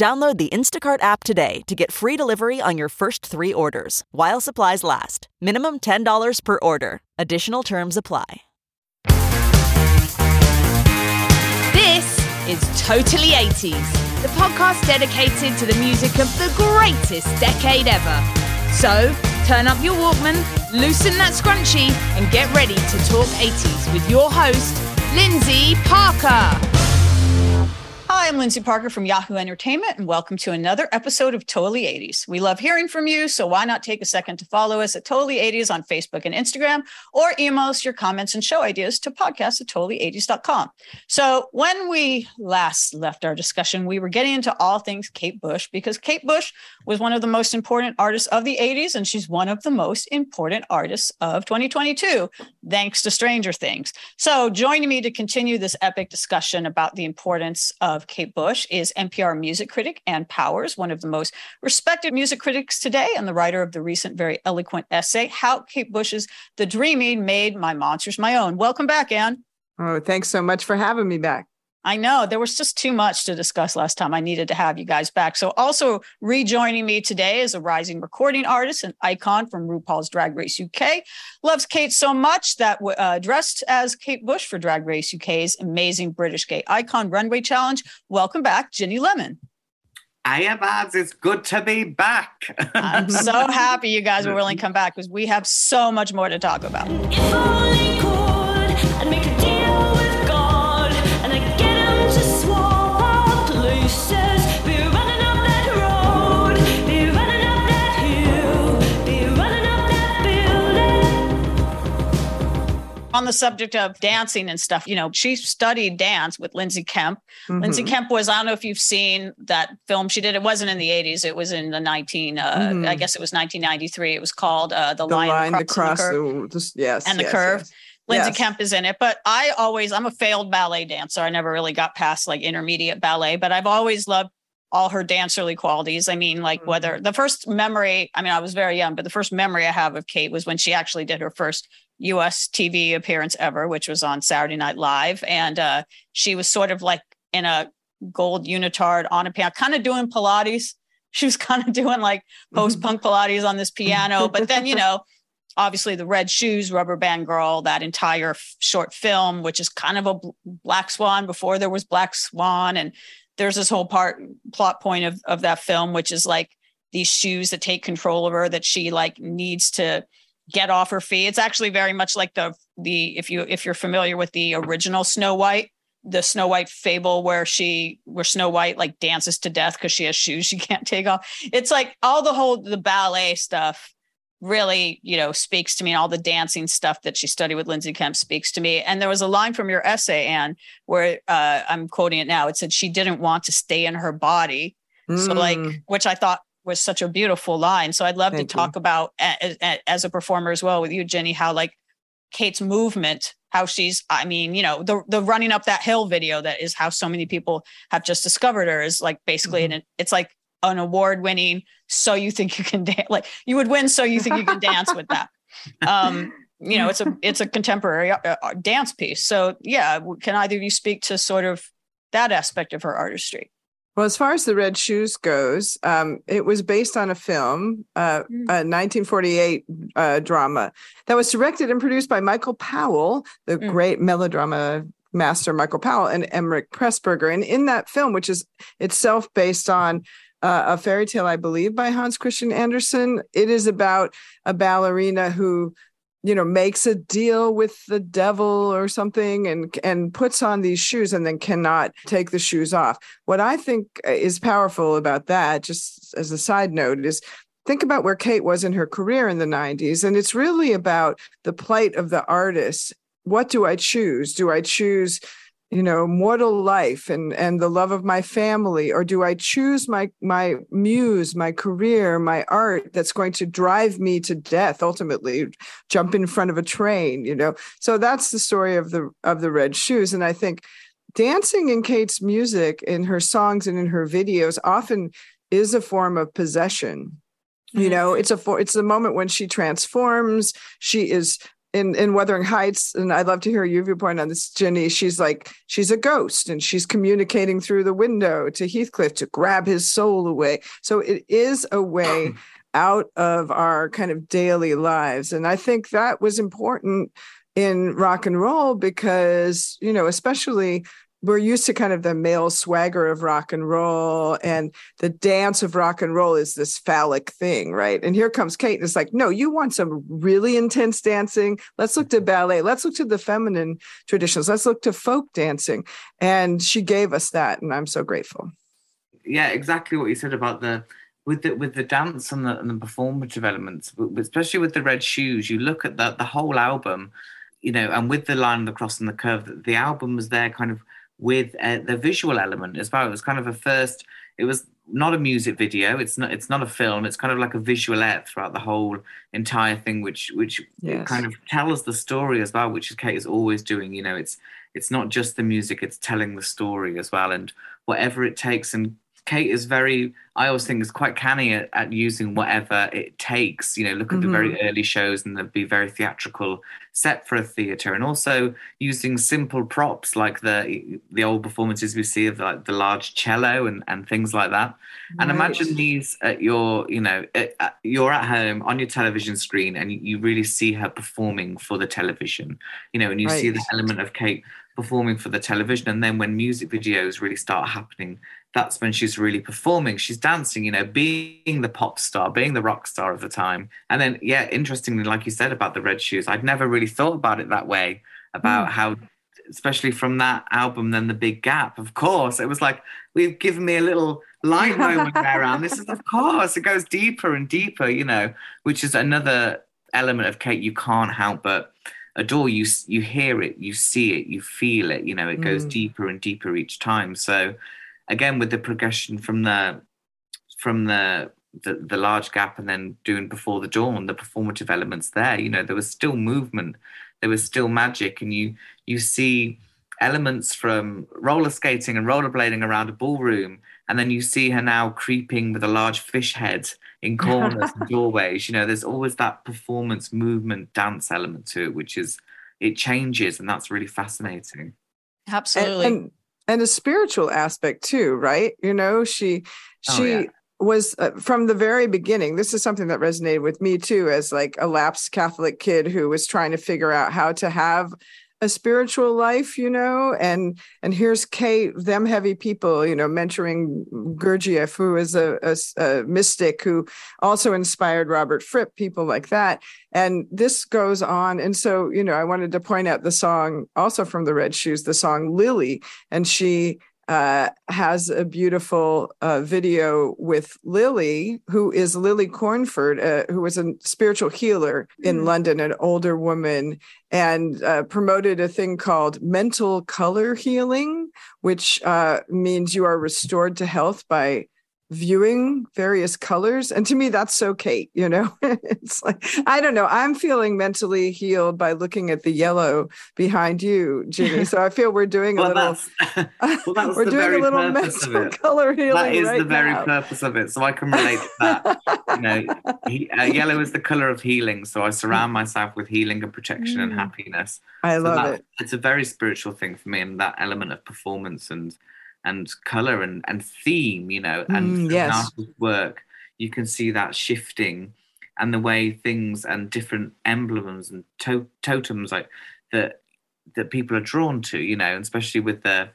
Download the Instacart app today to get free delivery on your first three orders while supplies last. Minimum $10 per order. Additional terms apply. This is Totally 80s, the podcast dedicated to the music of the greatest decade ever. So, turn up your Walkman, loosen that scrunchie, and get ready to talk 80s with your host, Lyndsey Parker. Hi, I'm Lyndsey Parker from Yahoo Entertainment, and welcome to another episode of Totally 80s. We love hearing from you, so why not take a second to follow us at Totally 80s on Facebook and Instagram, or email us your comments and show ideas to podcast at totally80s.com. So, when we last left our discussion, we were getting into all things Kate Bush because Kate Bush was one of the most important artists of the 80s, and she's one of the most important artists of 2022, thanks to Stranger Things. So, joining me to continue this epic discussion about the importance of Kate Bush is NPR music critic Ann Powers, one of the most respected music critics today, and the writer of the recent, very eloquent essay, How Kate Bush's The Dreaming Made My Monsters My Own. Welcome back, Ann. Oh, thanks so much for having me back. I know there was just too much to discuss last time. I needed to have you guys back. So, also rejoining me today is a rising recording artist and icon from RuPaul's Drag Race UK. Loves Kate so much that uh, dressed as Kate Bush for Drag Race UK's amazing British gay icon runway challenge. Welcome back, Ginny Lemon. Hiya, Babs. It's good to be back. I'm so happy you guys were willing to come back because we have so much more to talk about. On the subject of dancing and stuff, you know, she studied dance with Lindsay Kemp. Mm-hmm. Lindsay Kemp was, I don't know if you've seen that film she did. It wasn't in the 80s. It was in the 19, uh, mm-hmm. I guess it was 1993. It was called uh, The, the Line, line the Cross, the, curve, the, yes, and the yes, Curve. Yes. Lindsay yes. Kemp is in it, but I always, I'm a failed ballet dancer. I never really got past like intermediate ballet, but I've always loved all her dancerly qualities. I mean, like mm-hmm. whether the first memory, I mean, I was very young, but the first memory I have of Kate was when she actually did her first US TV appearance ever, which was on Saturday Night Live. And uh, she was sort of like in a gold unitard on a piano, kind of doing Pilates. She was kind of doing like post punk Pilates on this piano. But then, you know, obviously the red shoes, rubber band girl, that entire f- short film, which is kind of a bl- black swan before there was black swan. And there's this whole part plot point of, of that film, which is like these shoes that take control of her that she like needs to get off her feet. It's actually very much like the the if you if you're familiar with the original Snow White, the Snow White fable where she where Snow White like dances to death because she has shoes she can't take off. It's like all the whole the ballet stuff really, you know, speaks to me. And All the dancing stuff that she studied with Lindsay Kemp speaks to me. And there was a line from your essay, Ann, where uh, I'm quoting it now. It said she didn't want to stay in her body. Mm. So like, which I thought was such a beautiful line. So I'd love Thank to talk you. about as, as a performer as well with you, Ginny, how like Kate's movement, how she's, I mean, you know, the the running up that hill video that is how so many people have just discovered her is like basically mm-hmm. an it's like an award winning so you think you can dance like you would win so you think you can dance with that. Um you know it's a it's a contemporary uh, uh, dance piece. So yeah, can either of you speak to sort of that aspect of her artistry? Well, as far as the Red Shoes goes, um, it was based on a film, uh, mm. a 1948 uh, drama that was directed and produced by Michael Powell, the mm. great melodrama master Michael Powell, and Emeric Pressburger. And in that film, which is itself based on uh, a fairy tale, I believe, by Hans Christian Andersen, it is about a ballerina who you know makes a deal with the devil or something and and puts on these shoes and then cannot take the shoes off. What i think uh, is powerful about that just as a side note is think about where kate was in her career in the 90s and it's really about the plight of the artist. What do i choose? Do i choose you know mortal life and and the love of my family? Or do i choose my my muse my career my art that's going to drive me to death ultimately jump in front of a train you know? So that's the story of the of the red shoes. And i think dancing in kate's music in her songs and in her videos often is a form of possession. You mm-hmm. know it's a for it's the moment when she transforms she is in in Wuthering Heights, and I'd love to hear your viewpoint on this, Ginny. She's like she's a ghost, and she's communicating through the window to Heathcliff to grab his soul away. So it is a way out of our kind of daily lives, and I think that was important in rock and roll because you know, especially we're used to kind of the male swagger of rock and roll and the dance of rock and roll is this phallic thing right? And here comes kate and it's like no you want some really intense dancing? Let's look to mm-hmm. ballet. Let's look to the feminine traditions. Let's look to folk dancing. And she gave us that and i'm so grateful. Yeah exactly what you said about the with the with the dance and the, and the performative elements especially with the red shoes you look at the the whole album you know and with the line the cross and the curve the album was there kind of with uh, the visual element as well. It was kind of a first. It was not a music video. It's not. It's not a film. It's kind of like a visualette throughout the whole entire thing, which which yes. kind of tells the story as well, which is Kate is always doing. You know, it's it's not just the music; it's telling the story as well, and whatever it takes. And Kate is very, I always think, is quite canny at, at using whatever it takes. You know, look at mm-hmm. the very mm-hmm. early shows and they'd be very theatrical, set for a theatre, and also using simple props like the the old performances we see of like the large cello and, and things like that. Right. And imagine these at your, you know, at, at, you're at home on your television screen and you, you, really see her performing for the television, you know, and you right. see the element of Kate performing for the television. And then when music videos really start happening, that's when she's really performing. She's dancing, you know, being the pop star, being the rock star of the time. And then, yeah, interestingly, like you said about the red shoes, I'd never really thought about it that way, about mm. how, especially from that album, then The Big Gap, of course, it was like, we've given me a little light moment there, and this is, of course, it goes deeper and deeper, you know, which is another element of Kate you can't help but adore you you hear it you see it you feel it you know it goes mm. deeper and deeper each time so again with the progression from the from the, the the large gap and then doing before the dawn the performative elements there you know there was still movement there was still magic and you you see elements from roller skating and rollerblading around a ballroom and then you see her now creeping with a large fish head in corners and doorways you know there's always that performance movement dance element to it which is it changes and that's really fascinating. Absolutely. And, and and a spiritual aspect too right you know she oh, she yeah. was uh, from the very beginning this is something that resonated with me too as like a lapsed catholic kid who was trying to figure out how to have a spiritual life, you know, and and here's Kate, them heavy people, you know, mentoring Gurdjieff, who is a, a, a, mystic who also inspired Robert Fripp, people like that. And this goes on. And so, you know, I wanted to point out the song also from the Red Shoes, the song Lily, and she uh, has a beautiful uh, video with Lily, who is Lily Cornford, uh, who was a spiritual healer in mm. London, an older woman, and uh, promoted a thing called mental color healing, which uh, means you are restored to health by viewing various colors. And to me that's so kate you know? It's like i don't know. I'm feeling mentally healed by looking at the yellow behind you Ginny. so i feel we're doing a little well, that's we're doing a little mental color healing that is right the very now. purpose of it. So i can relate to that. You know he, uh, yellow is the color of healing. So i surround myself with healing and protection mm. and happiness. I so love that, it. it's a very spiritual thing for me and that element of performance and and color and, and theme, you know, and mm, yes. work, you can see that shifting and the way things and different emblems and to- totems like that that people are drawn to, you know, especially with the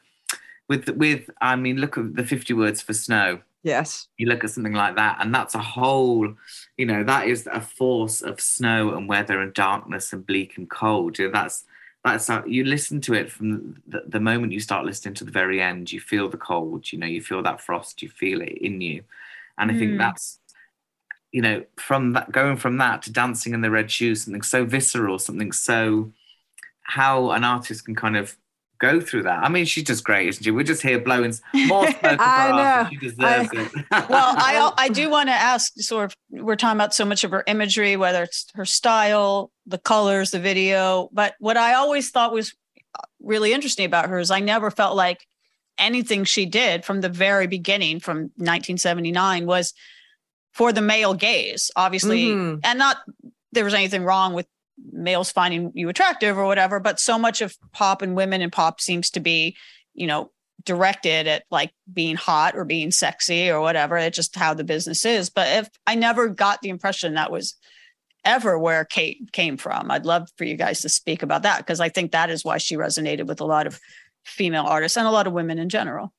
with with I mean, look at the fifty words for snow. Yes, you look at something like that, and that's a whole, you know, that is a force of snow and weather and darkness and bleak and cold. You know, that's that's how you listen to it from the, the, moment you start listening to the very end you feel the cold you know you feel that frost you feel it in you and i think mm. that's you know from that going from that to dancing in the red shoes something so visceral something so how an artist can kind of go through that. I mean, she's just great, isn't she? We're just here blowing more smoke I up her know. She deserves I- it. well, I I do want to ask sort of we're talking about so much of her imagery, whether it's her style, the colors, the video. But what I always thought was uh, really interesting about her is I never felt like anything she did from the very beginning, from 1979, was for the male gaze, obviously, Mhm. and not there was anything wrong with males finding you attractive or whatever, but so much of pop and women and pop seems to be, you know, directed at like being hot or being sexy or whatever. It's just how the business is. But if I never got the impression that was ever where Kate came from, I'd love for you guys to speak about that because I think that is why she resonated with a lot of female artists and a lot of women in general.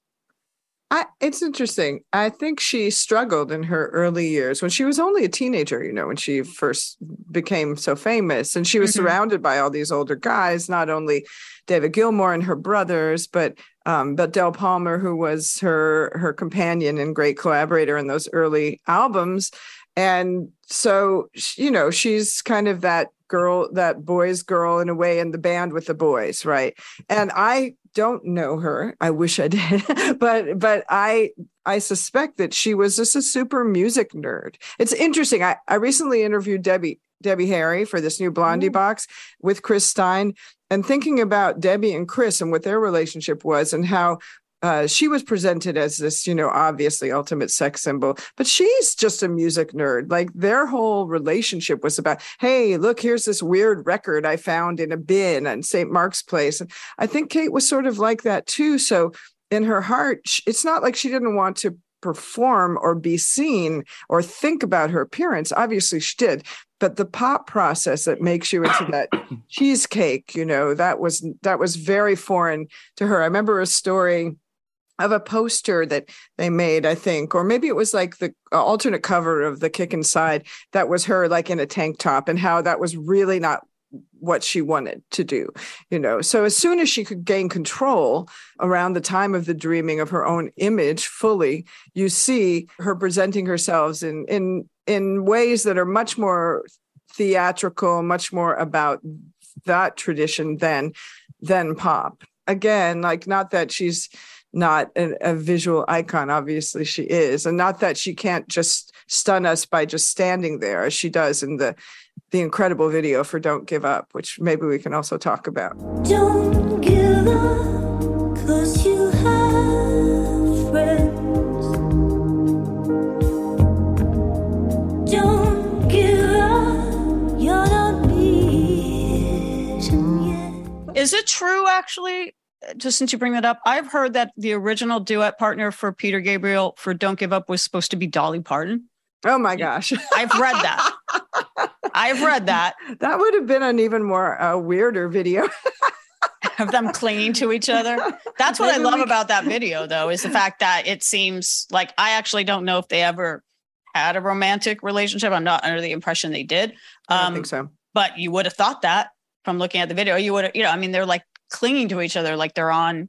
I, it's interesting. I think she struggled in her early years when she was only a teenager, you know, when she first became so famous. And she was Mhm. surrounded by all these older guys, not only David Gilmour and her brothers, but um, but Del Palmer, who was her her companion and great collaborator in those early albums. And so, you know, she's kind of that girl, that boys' girl in a way in the band with the boys, right? And I don't know her. I wish I did, but but I I suspect that she was just a super music nerd. It's interesting. I, I recently interviewed Debbie Debbie Harry for this new Blondie Ooh. box with Chris Stein, and thinking about Debbie and Chris and what their relationship was and how uh, she was presented as this, you know, obviously ultimate sex symbol, but she's just a music nerd. Like their whole relationship was about, hey, look, here's this weird record I found in a bin on St. Mark's Place. And I think Kate was sort of like that too. So in her heart, it's not like she didn't want to perform or be seen or think about her appearance. Obviously, she did. But the pop process that makes you into that cheesecake, you know, that was that was very foreign to her. I remember a story of a poster that they made, I think, or maybe it was like the uh, alternate cover of the Kick Inside that was her like in a tank top and how that was really not what she wanted to do you know? So as soon as she could gain control around the time of the dreaming of her own image fully you see her presenting herself in in in ways that are much more theatrical much more about that tradition than than pop. Again like not that she's not a, a visual icon obviously she is and not that she can't just stun us by just standing there as she does in the the incredible video for don't give up which maybe we can also talk about Don't give up, cause you have friends. Don't give up, you're not beaten. Is it true, actually? Just since you bring that up, I've heard that the original duet partner for Peter Gabriel for "Don't Give Up" was supposed to be Dolly Parton. oh my gosh I've read that. I've read that that would have been an even more uh, weirder video of them clinging to each other. That's what I love we- about that video, though, is the fact that it seems like I actually don't know if they ever had a romantic relationship. I'm not under the impression they did. i don't Um, think so but you would have thought that from looking at the video. You would have, you know, I mean, they're like clinging to each other like they're on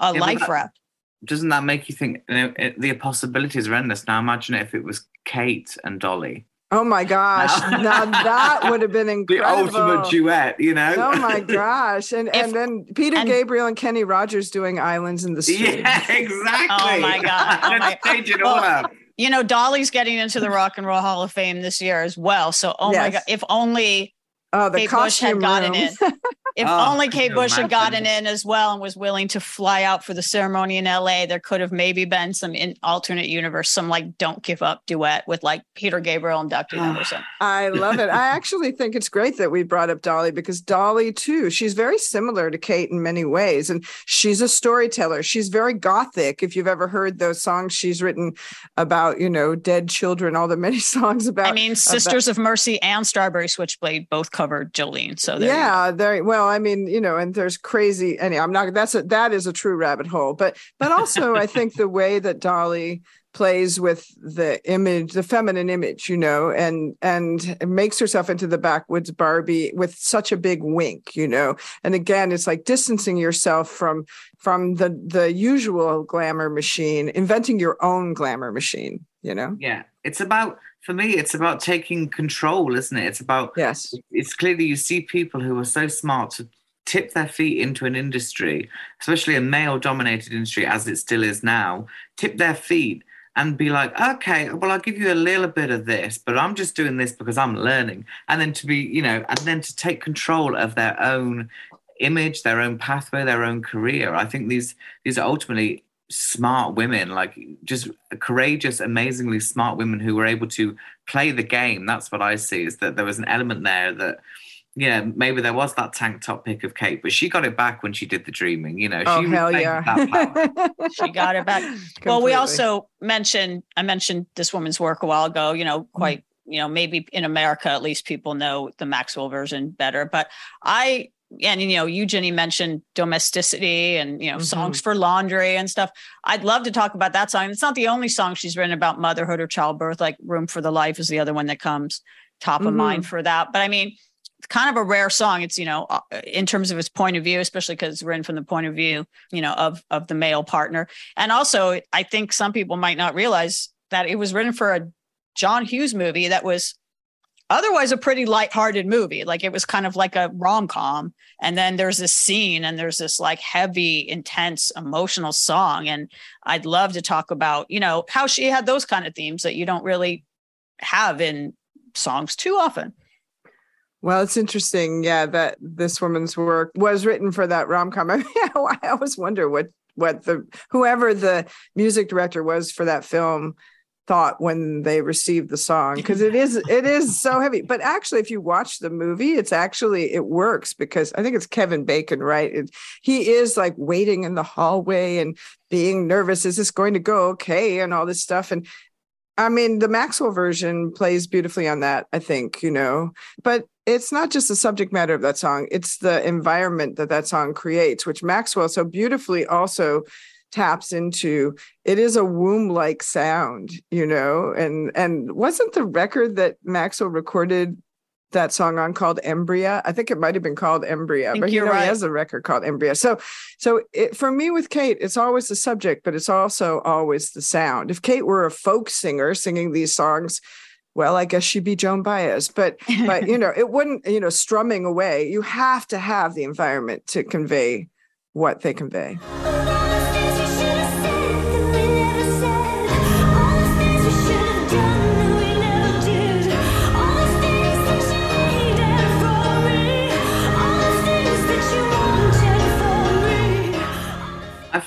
a but life that- raft. Doesn't that make you think you know, it, the possibilities are endless? Now imagine if it was Kate and Dolly, oh my gosh No. now that would have been incredible. the incredible ultimate duet. You know? Oh my gosh. And If- and then Peter and- Gabriel and Kenny Rogers doing Islands in the Stream. Yeah, exactly. Oh my God. Oh my- Let's it all up. You know, Dolly's getting into the Rock and Roll Hall of Fame this year as well. So, oh my God, if only Oh, the Kate Bush had costume gotten room. in. If Oh, only Kate you Bush had gotten imagine? in as well and was willing to fly out for the ceremony in LA, there could have maybe been some in alternate universe, some like "Don't Give Up" duet with like Peter Gabriel and Dr. Ah, Anderson. I love it. I actually think it's great that we brought up Dolly because Dolly, too, she's very similar to Kate in many ways. And she's a storyteller. She's very gothic. If you've ever heard those songs she's written about, you know, dead children, all the many songs about. I mean, Sisters of Mercy and Strawberry Switchblade both covered Jolene. So there yeah, very well. I mean, you know, and there's crazy. Anyway, I'm not. That's a that is a true rabbit hole. But but also, I think the way that Dolly plays with the image, the feminine image, you know, and and makes herself into the backwoods Barbie with such a big wink, you know. And again, it's like distancing yourself from from the the usual glamour machine, inventing your own glamour machine, you know. Yeah, it's about for me. It's about taking control, isn't it? It's about Yes. it's clearly you see people who are so smart to tip their feet into an industry, especially a male dominated industry as it still is now, tip their feet and be like, okay, well, I'll give you a little bit of this, but I'm just doing this because I'm learning. And then to be, you know, and then to take control of their own image, their own pathway, their own career. I think these these are ultimately smart women, like just courageous, amazingly smart women who were able to play the game. That's what I see is that there was an element there that yeah, maybe there was that tank top pick of Kate, but she got it back when she did the dreaming. You know, Oh she hell reclaimed that power. yeah! she got it back. Well, we also mentioned I mentioned this woman's work a while ago. You know, mm-hmm. quite you know maybe in America at least people know the Maxwell version better. But I and you know you Ginny mentioned domesticity and you know songs for laundry and stuff. I'd love to talk about that song. It's not the only song she's written about motherhood or childbirth. Like "Room for the Life" is the other one that comes top of Mhm. mind for that. But I mean. It's kind of a rare song. It's you know, uh, in terms of its point of view, especially because it's written from the point of view, you know, of of the male partner. And also, I think some people might not realize that it was written for a John Hughes movie that was otherwise a pretty lighthearted movie. Like it was kind of like a rom com. And then there's this scene and there's this like heavy, intense, emotional song. And I'd love to talk about, you know, how she had those kind of themes that you don't really have in songs too often. Well, it's interesting, yeah, that this woman's work was written for that rom com. I, mean, I always wonder what what the whoever the music director was for that film thought when they received the song because it is it is so heavy. But actually, if you watch the movie, it's actually it works because I think it's Kevin Bacon, right? It, he is like waiting in the hallway and being nervous. Is this going to go okay? And all this stuff and. I mean, the Maxwell version plays beautifully on that, I think, you know, but it's not just the subject matter of that song, it's the environment that that song creates, which Maxwell so beautifully also taps into. It is a womb like sound, you know, and and wasn't the record that Maxwell recorded that song on called Embrya? I think it might have been called Embrya, but you know right. he has a record called Embrya. So so it, for me with Kate, it's always the subject, but it's also always the sound. If Kate were a folk singer singing these songs, well, I guess she'd be Joan Baez, but but you know, it wouldn't, you know, strumming away. You have to have the environment to convey what they convey.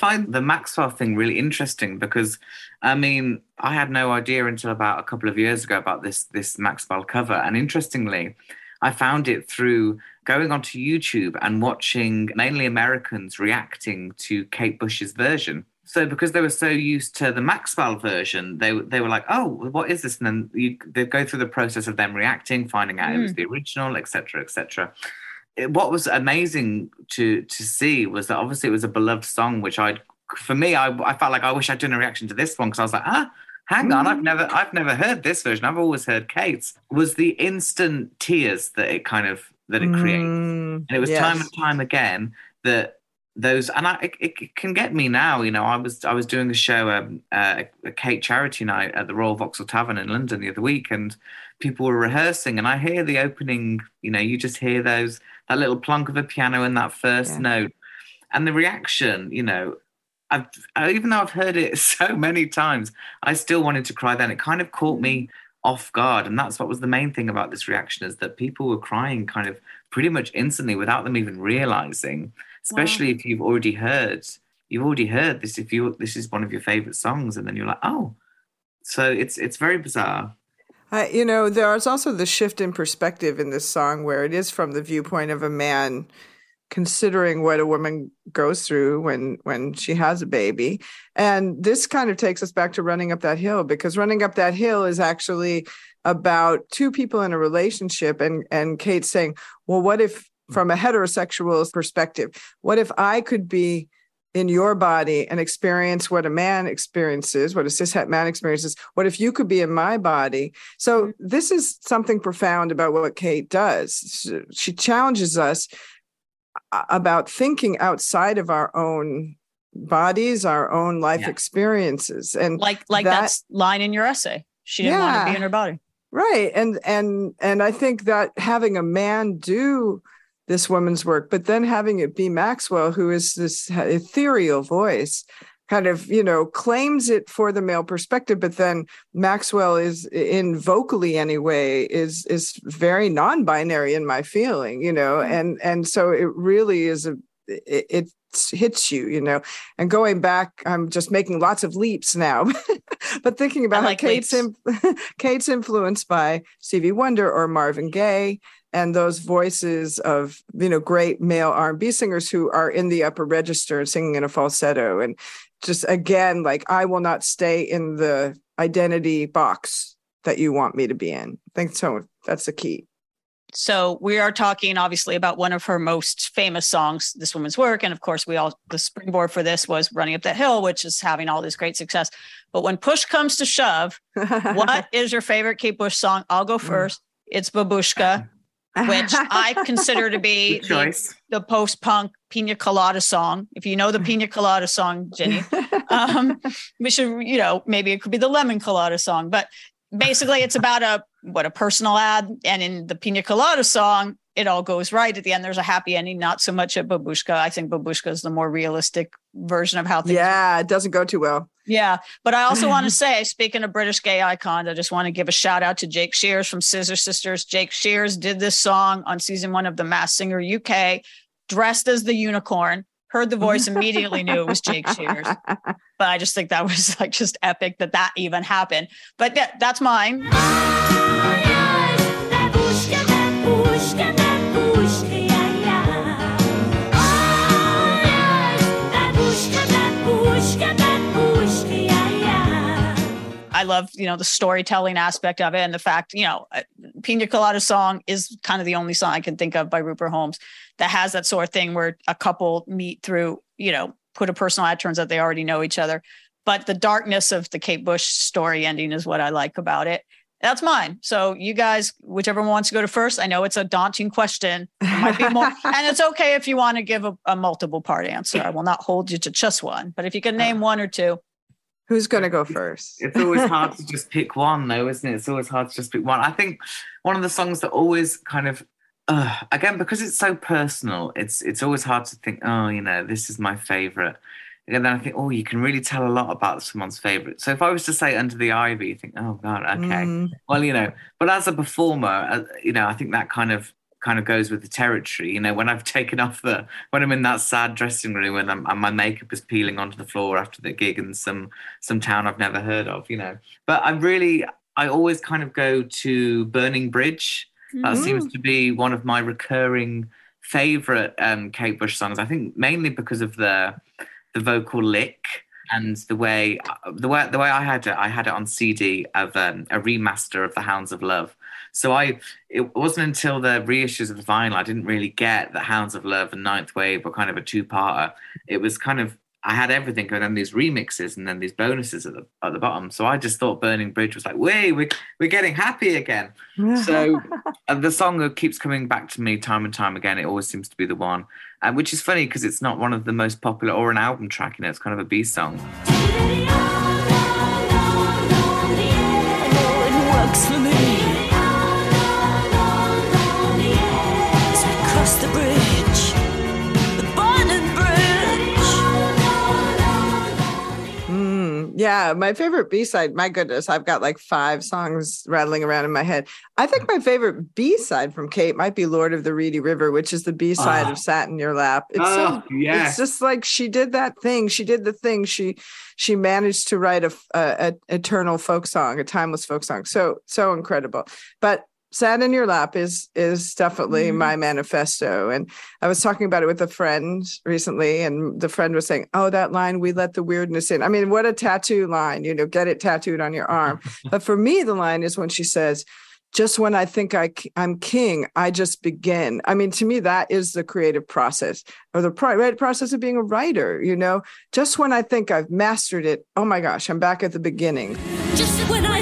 Find the Maxwell thing really interesting because, I mean, I had no idea until about a couple of years ago about this this Maxwell cover, and interestingly, I found it through going onto YouTube and watching mainly Americans reacting to Kate Bush's version. So because they were so used to the Maxwell version, they they were like, "Oh, what is this?" And then you, they go through the process of them reacting, finding out it was hmm. the original, etc., etc it- what was amazing to to see was that obviously it was a beloved song, which I, for me, I, I felt like I wish I'd done a reaction to this one because I was like, ah, hang on, I've never I've never heard this version. I've always heard Kate's. Was the instant tears that it kind of that it creates, Mm, and it was time and time again that those and I it, it can get me now. You know, I was I was doing a show, um, uh, a Kate charity night at the Royal Vauxhall Tavern in London the other week, and people were rehearsing, and I hear the opening. You know, you just hear those that little plonk of a piano in that first Yeah. note, and the reaction. You know, I've I, even though I've heard it so many times, I still wanted to cry. Then it kind of caught me off guard, and that's what was the main thing about this reaction is that people were crying kind of pretty much instantly without them even realizing. Especially if you've already heard, you've already heard this. If you this is one of your favorite songs, and then you're like, oh, so it's it's very bizarre. Uh, you know, there's also the shift in perspective in this song where it is from the viewpoint of a man considering what a woman goes through when when she has a baby. And this kind of takes us back to running up that hill because running up that hill is actually about two people in a relationship and and Kate saying well what if from a heterosexual perspective what if I could be in your body and experience what a man experiences, what a cishet man experiences. What if you could be in my body? So mm-hmm. this is something profound about what Kate does. She- challenges us uh, about thinking outside of our own bodies, our own life Yeah. experiences, and Like like That- that line in your essay. She didn't want to be in her body. right and and and i think that having a man do this woman's work, but then having it be Maxwell, who is this ethereal voice, kind of you know claims it for the male perspective but then maxwell is in vocally anyway is is very non-binary in my feeling you know mm-hmm. and and so it really is a it, it hits you you know. And going back i'm just making lots of leaps now but thinking about like how kate's in, kate's influenced by stevie wonder or marvin gaye and those voices of you know great male r&b singers who are in the upper register singing in a falsetto and just again like i will not stay in the identity box that you want me to be in i think so that's the key So we are talking obviously about one of her most famous songs, This Woman's Work. And of course, we all the springboard for this was Running Up That Hill, which is having all this great success. But when push comes to shove, what is your favorite Kate Bush song? I'll go mm. first. It's Babushka, which I consider to be the, the post-punk Pina Colada song. If you know the Pina Colada song, Ginny, um, we should, you know, maybe it could be the Lemon Colada song. But basically, it's about a what a personal ad, and in the Pina Colada song, it all goes right at the end. There's a happy ending, not so much at Babushka. I think Babushka is the more realistic version of how things yeah it doesn't go too well yeah, but I also want to say, speaking of British gay icons, I just want to give a shout out to Jake Shears from Scissor Sisters. Jake Shears did this song on season one of The Masked Singer UK, dressed as the unicorn. Heard the voice, immediately knew it was Jake Shears. But I just think that was like just epic that that even happened. But yeah, that's mine. Love, you know, the storytelling aspect of it and the fact, you know, uh, Pina Colada song is kind of the only song I can think of by Rupert Holmes that has that sort of thing where a couple meet through, you know, put a personal ad, turns out they already know each other. But the darkness of the Kate Bush story ending is what I like about it. That's mine. So you guys, whichever one wants to go to first, I know it's a daunting question. It might be more, and it's okay if you want to give a, a multiple part answer. I will not hold you to just one. But if you can name one or two, who's going to go first It's always hard to just pick one, though, isn't it? It's always hard to just pick one. I think one of the songs that always kind of, uh, again, because it's so personal, it's it's always hard to think, oh, you know, this is my favorite. And then I think, oh, you can really tell a lot about someone's favorite. So if I was to say Under the Ivy, you think, oh God, okay. Mm. Well, you know, but as a performer, uh, you know, I think that kind of kind of goes with the territory. You know, when I've taken off the when I'm in that sad dressing room and, I'm, and my makeup is peeling onto the floor after the gig in some some town I've never heard of. You know, but I really I always kind of go to Burning Bridge. That seems to be one of my recurring favorite um, Kate Bush songs. I think mainly because of the the vocal lick and the way the way the way I had it, I had it on CD of um, a remaster of the Hounds of Love. So I it wasn't until the reissues of the vinyl I didn't really get that Hounds of Love and Ninth Wave were kind of a two-parter. It was kind of I had everything and then these remixes and then these bonuses at the at the bottom. So I just thought Burning Bridge was like, wait, we're, we're getting happy again. So and the song that keeps coming back to me time and time again. It always seems to be the one, and which is funny because it's not one of the most popular or an album track. You know, it's kind of a B song. Yeah, my favorite B side. My goodness, I've got like five songs rattling around in my head. I think my favorite B side from Kate might be "Lord of the Reedy River," which is the B side Ah. of "Sat in Your Lap." It's Oh, so, yes. it's just like she did that thing. She did the thing. She she managed to write a, a- a eternal folk song, a timeless folk song. So so incredible. But "Sat in Your Lap" is is definitely Mhm. my manifesto. And I was talking about it with a friend recently, and the friend was saying, "Oh, that line, we let the weirdness in." I mean, what a tattoo line! You know, get it tattooed on your arm. but for me, the line is when she says, "Just when I think I, I'm king, I just begin." I mean, to me, that is the creative process or the pri- right process of being a writer. You know, just when I think I've mastered it, oh my gosh, I'm back at the beginning. Just when I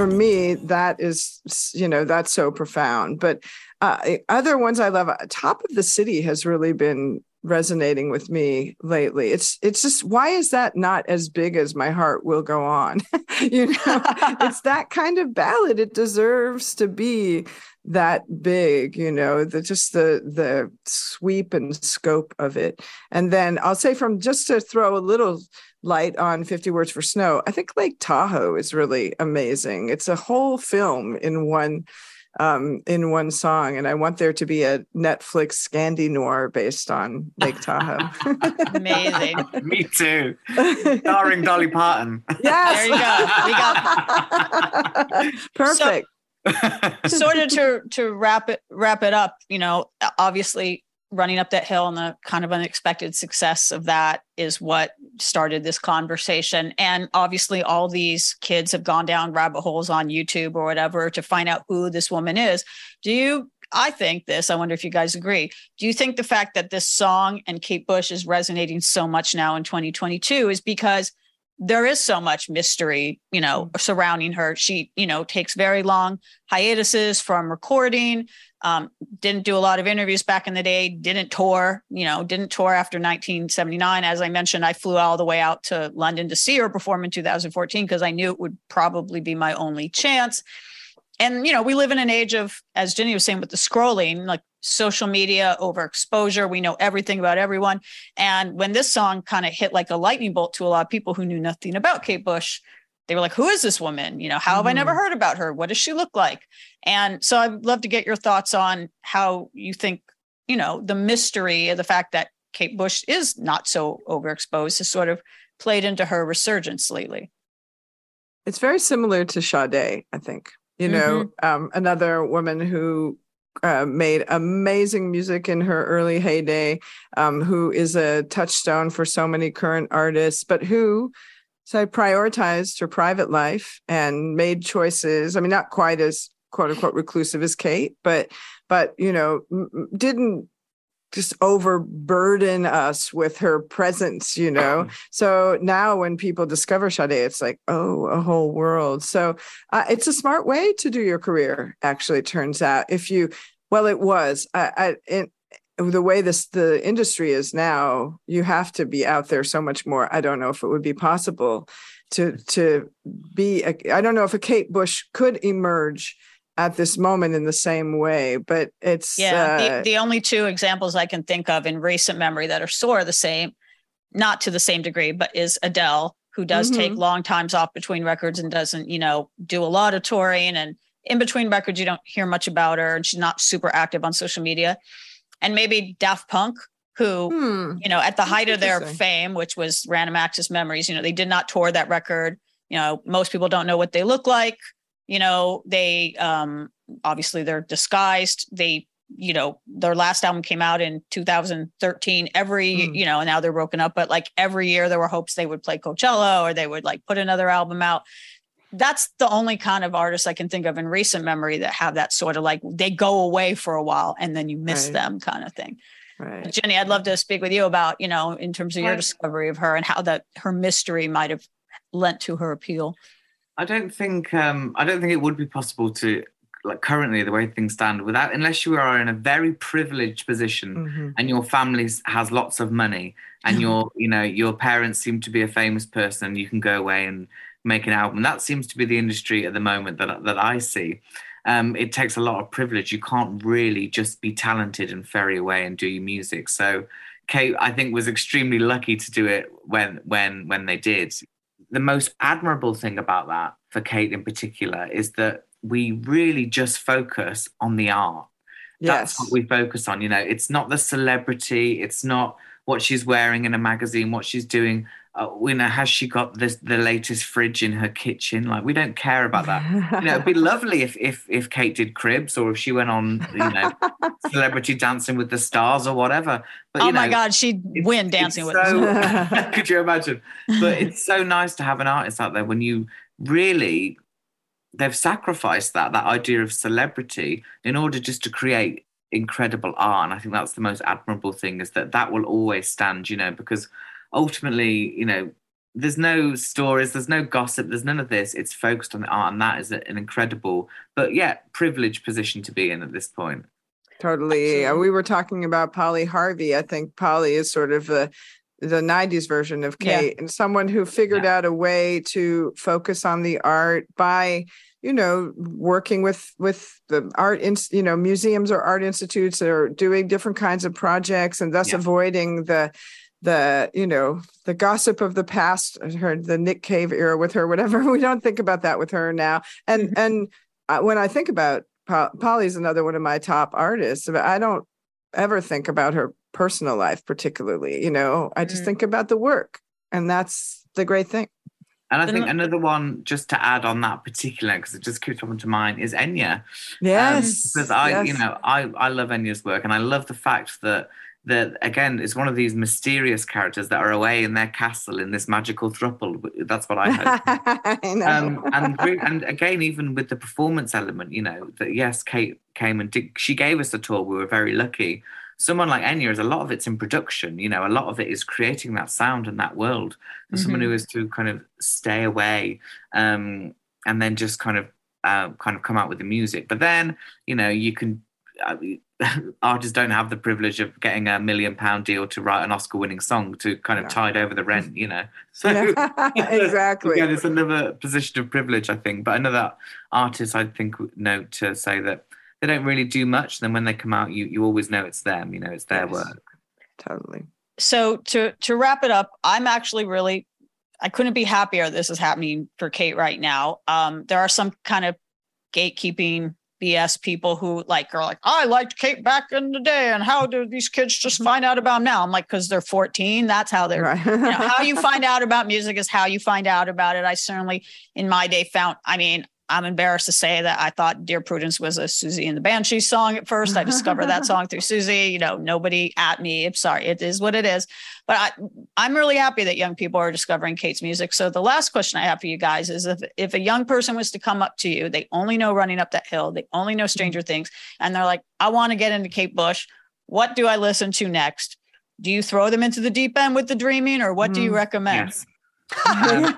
for me that is you know that's so profound but uh, other ones i love uh, top of the city has really been resonating with me lately. It's it's just why is that not as big as my heart will go on? you know, it's that kind of ballad. It deserves to be that big, you know, the just the the sweep and scope of it. And then I'll say from just to throw a little light on 50 words for snow, I think Lake Tahoe is really amazing. It's a whole film in one um, in one song, and I want there to be a Netflix Scandi Noir based on Lake Tahoe. Amazing. Me too. Starring Dolly Parton. yes, There you go. We perfect. sort of to to wrap it wrap it up you know obviously running up that hill and the kind of unexpected success of that is what started this conversation. And obviously all these kids have gone down rabbit holes on youtube or whatever to find out who this woman is. Do you i think this i wonder if you guys agree do you think the fact that this song and kate bush is resonating so much now in 2022 is because there is so much mystery, you know, surrounding her. She, you know, takes very long hiatuses from recording. Um, didn't do a lot of interviews back in the day. Didn't tour, you know, didn't tour after 1979. As I mentioned, I flew all the way out to London to see her perform in 2014 because I knew it would probably be my only chance. And you know, we live in an age of, as Ginny was saying, with the scrolling, like social media overexposure. We know everything about everyone. And when this song kind of hit like a lightning bolt to a lot of people who knew nothing about Kate Bush, they were like, who is this woman? You know, how have I never heard about her? What does she look like? And so I'd love to get your thoughts on how you think, you know, the mystery of the fact that Kate Bush is not so overexposed has sort of played into her resurgence lately. It's very similar to Sade, I think. You know, um, another woman who uh, made amazing music in her early heyday, um, who is a touchstone for so many current artists, but who so I prioritized her private life and made choices. I mean, not quite as quote unquote reclusive as Kate, but but you know, didn't just overburden us with her presence, you know. So now when people discover Sade, it's like, oh, a whole world. So uh, it's a smart way to do your career, actually, turns out. If you, well, it was. I, I it, the way this the industry is now, you have to be out there so much more. I don't know if it would be possible to to be. A, I don't know if a Kate Bush could emerge at this moment in the same way, but it's Yeah, uh, the, the only two examples I can think of in recent memory that are sort of the same, not to the same degree, but is Adele, who does take long times off between records and doesn't, you know, do a lot of touring. And in between records, you don't hear much about her, and she's not super active on social media. And maybe Daft Punk, who, hmm. you know, at the height of their fame, which was Random Access Memories, you know, they did not tour that record. You know, most people don't know what they look like you know they um obviously they're disguised they you know their last album came out in 2013 every Mm. you know and now they're broken up but like every year there were hopes they would play coachella or they would like put another album out that's the only kind of artist i can think of in recent memory that have that sort of like they go away for a while and then you miss Right. them kind of thing right. ginny i'd love to speak with you about you know in terms of your Right. discovery of her and how that her mystery might have lent to her appeal I don't think um, I don't think it would be possible to like currently the way things stand without unless you are in a very privileged position Mhm. and your family has lots of money and your you know your parents seem to be a famous person you can go away and make an album. That seems to be the industry at the moment that that I see. Um, it takes a lot of privilege. You can't really just be talented and ferry away and do your music. So Kate I think was extremely lucky to do it when when when they did the most admirable thing about that for Kate in particular is that we really just focus on the art. That's Yes. what we focus on you know. It's not the celebrity it's not what she's wearing in a magazine what she's doing uh, you know has she got this the latest fridge in her kitchen? Like we don't care about that. You know it'd be lovely if if if kate did cribs or if she went on you know celebrity dancing with the stars or whatever. But oh you know, my god she'd win dancing with so, the Stars. could you imagine? But it's so nice to have an artist out there when you really they've sacrificed that that idea of celebrity in order just to create incredible art. And i think that's the most admirable thing is that that will always stand you know because ultimately you know there's no stories there's no gossip there's none of this it's focused on the art and that is an incredible but yeah privileged position to be in at this point Totally. Uh, we were talking about Polly Harvey. I think Polly is sort of the the 90s version of Yeah. Kate and someone who figured out a way to focus on the art by you know working with with the art in you know museums or art institutes that are doing different kinds of projects and thus Yeah. avoiding the the you know the gossip of the past her the nick cave era with her whatever we don't think about that with her now and Mhm. and uh, when i think about Po- polly's another one of my top artists but i don't ever think about her personal life particularly you know i just Mm. think about the work and that's the great thing And I Then think what- another one, just to add on that particular, because it just keeps coming to mind, is Enya. Um, yes because I, you know, I I love Enya's work, and I love the fact that that again is one of these mysterious characters that are away in their castle in this magical thruple. That's what I hope. I know. um, and and again, even with the performance element, you know, that yes, Kate came and did, she gave us a tour. We were very lucky. Someone like Enya is a lot of it's in production. You know, a lot of it is creating that sound and that world. For someone who is to kind of stay away, um, and then just kind of uh, kind of come out with the music. But then, you know, you can. Uh, artists don't have the privilege of getting a million pound deal to write an Oscar winning song to kind of Yeah. tide over the rent, you know. So Yeah, exactly Again, it's another position of privilege, I think. But another artist, I think, would note to say that they don't really do much. Then when they come out, you you always know it's them. You know, it's their Yes. work. totally so to to wrap it up i'm actually really i couldn't be happier this is happening for kate right now um there are some kind of gatekeeping bs people who like are like i liked kate back in the day and how do these kids just mm-hmm. find out about now i'm like because they're 14 that's how they're right you know, how you find out about music is how you find out about it. I certainly, in my day, found. I mean, I'm embarrassed to say that I thought "Dear Prudence" was a Siouxsie and the Banshees song at first. I discovered that song through Siouxsie. You know, nobody at me. I'm sorry, it is what it is. But I, I'm really happy that young people are discovering Kate's music. So the last question I have for you guys is: if if a young person was to come up to you, they only know "Running Up That Hill," they only know "Stranger Things," and they're like, "I want to get into Kate Bush. What do I listen to next?" Do you throw them into the deep end with the dreaming, or what do you Mm, recommend? Yes. Um,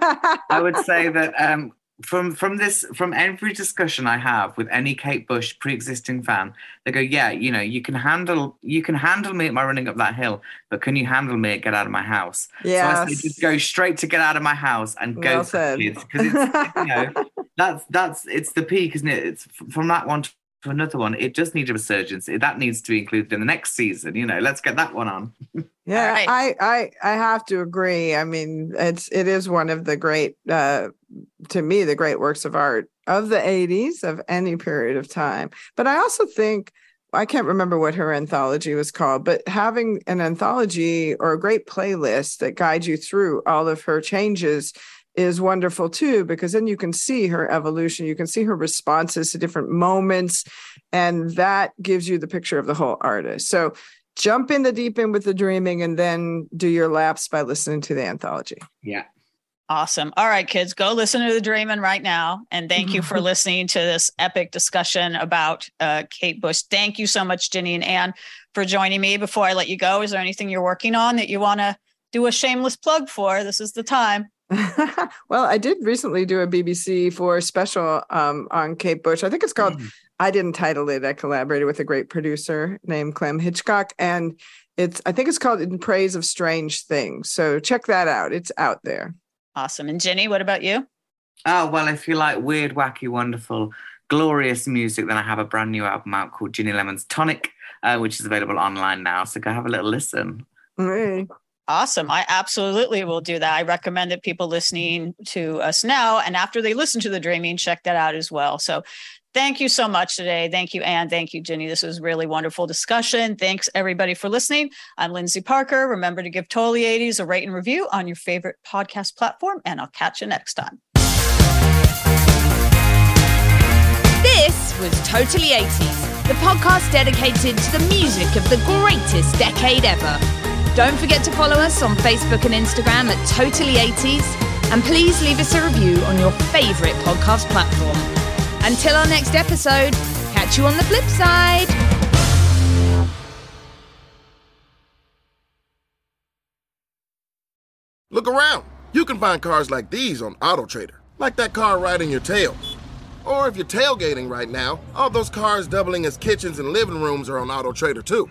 I would say that um, from from this from every discussion I have with any Kate Bush pre-existing fan, they go, "Yeah, you know, you can handle you can handle me at my running up that hill, but can you handle me at get out of my house?" Yeah, so I say, just go straight to get out of my house and go Well for said. it, kids because it's you know that's that's it's the peak, isn't it? It's from that one to another one. It just needs a resurgence. That needs to be included in the next season. You know, let's get that one on. Yeah, right. I, I I have to agree. I mean, it's it is one of the great uh to me the great works of art of the 80s of any period of time. But I also think I can't remember what her anthology was called, but having an anthology or a great playlist that guides you through all of her changes is wonderful too because then you can see her evolution you can see her responses to different moments and that gives you the picture of the whole artist so jump in the deep end with the dreaming and then do your laps by listening to the anthology Yeah. Awesome. All right, kids, go listen to the Dreamin' right now. And thank you for listening to this epic discussion about uh, Kate Bush. Thank you so much, Ginny and Ann, for joining me. Before I let you go, is there anything you're working on that you want to do a shameless plug for? This is the time. well i did recently do a bbc for a special um, on kate bush i think it's called Mm. i didn't title it i collaborated with a great producer named clem hitchcock and it's i think it's called in praise of strange things so check that out it's out there Awesome. And Ginny, what about you? Oh, well, if you like weird, wacky, wonderful, glorious music, then I have a brand new album out called Ginny Lemon's Tonic, uh, which is available online now. So go have a little listen. Hey. Awesome. I absolutely will do that. I recommend that people listening to us now and after they listen to the dreaming, check that out as well. So thank you so much today. Thank you, Ann. Thank you, Ginny. This was really wonderful discussion. Thanks everybody for listening. I'm Lyndsey Parker. Remember to give Totally 80s a rate and review on your favorite podcast platform, and I'll catch you next time. This was Totally 80s, the podcast dedicated to the music of the greatest decade ever. Don't forget to follow us on Facebook and Instagram at Totally 80s, and please leave us a review on your favorite podcast platform. Until our next episode, catch you on the flip side. Look around. You can find cars like these on AutoTrader, like that car right in your tail. Or if you're tailgating right now, all those cars doubling as kitchens and living rooms are on Auto Trader too.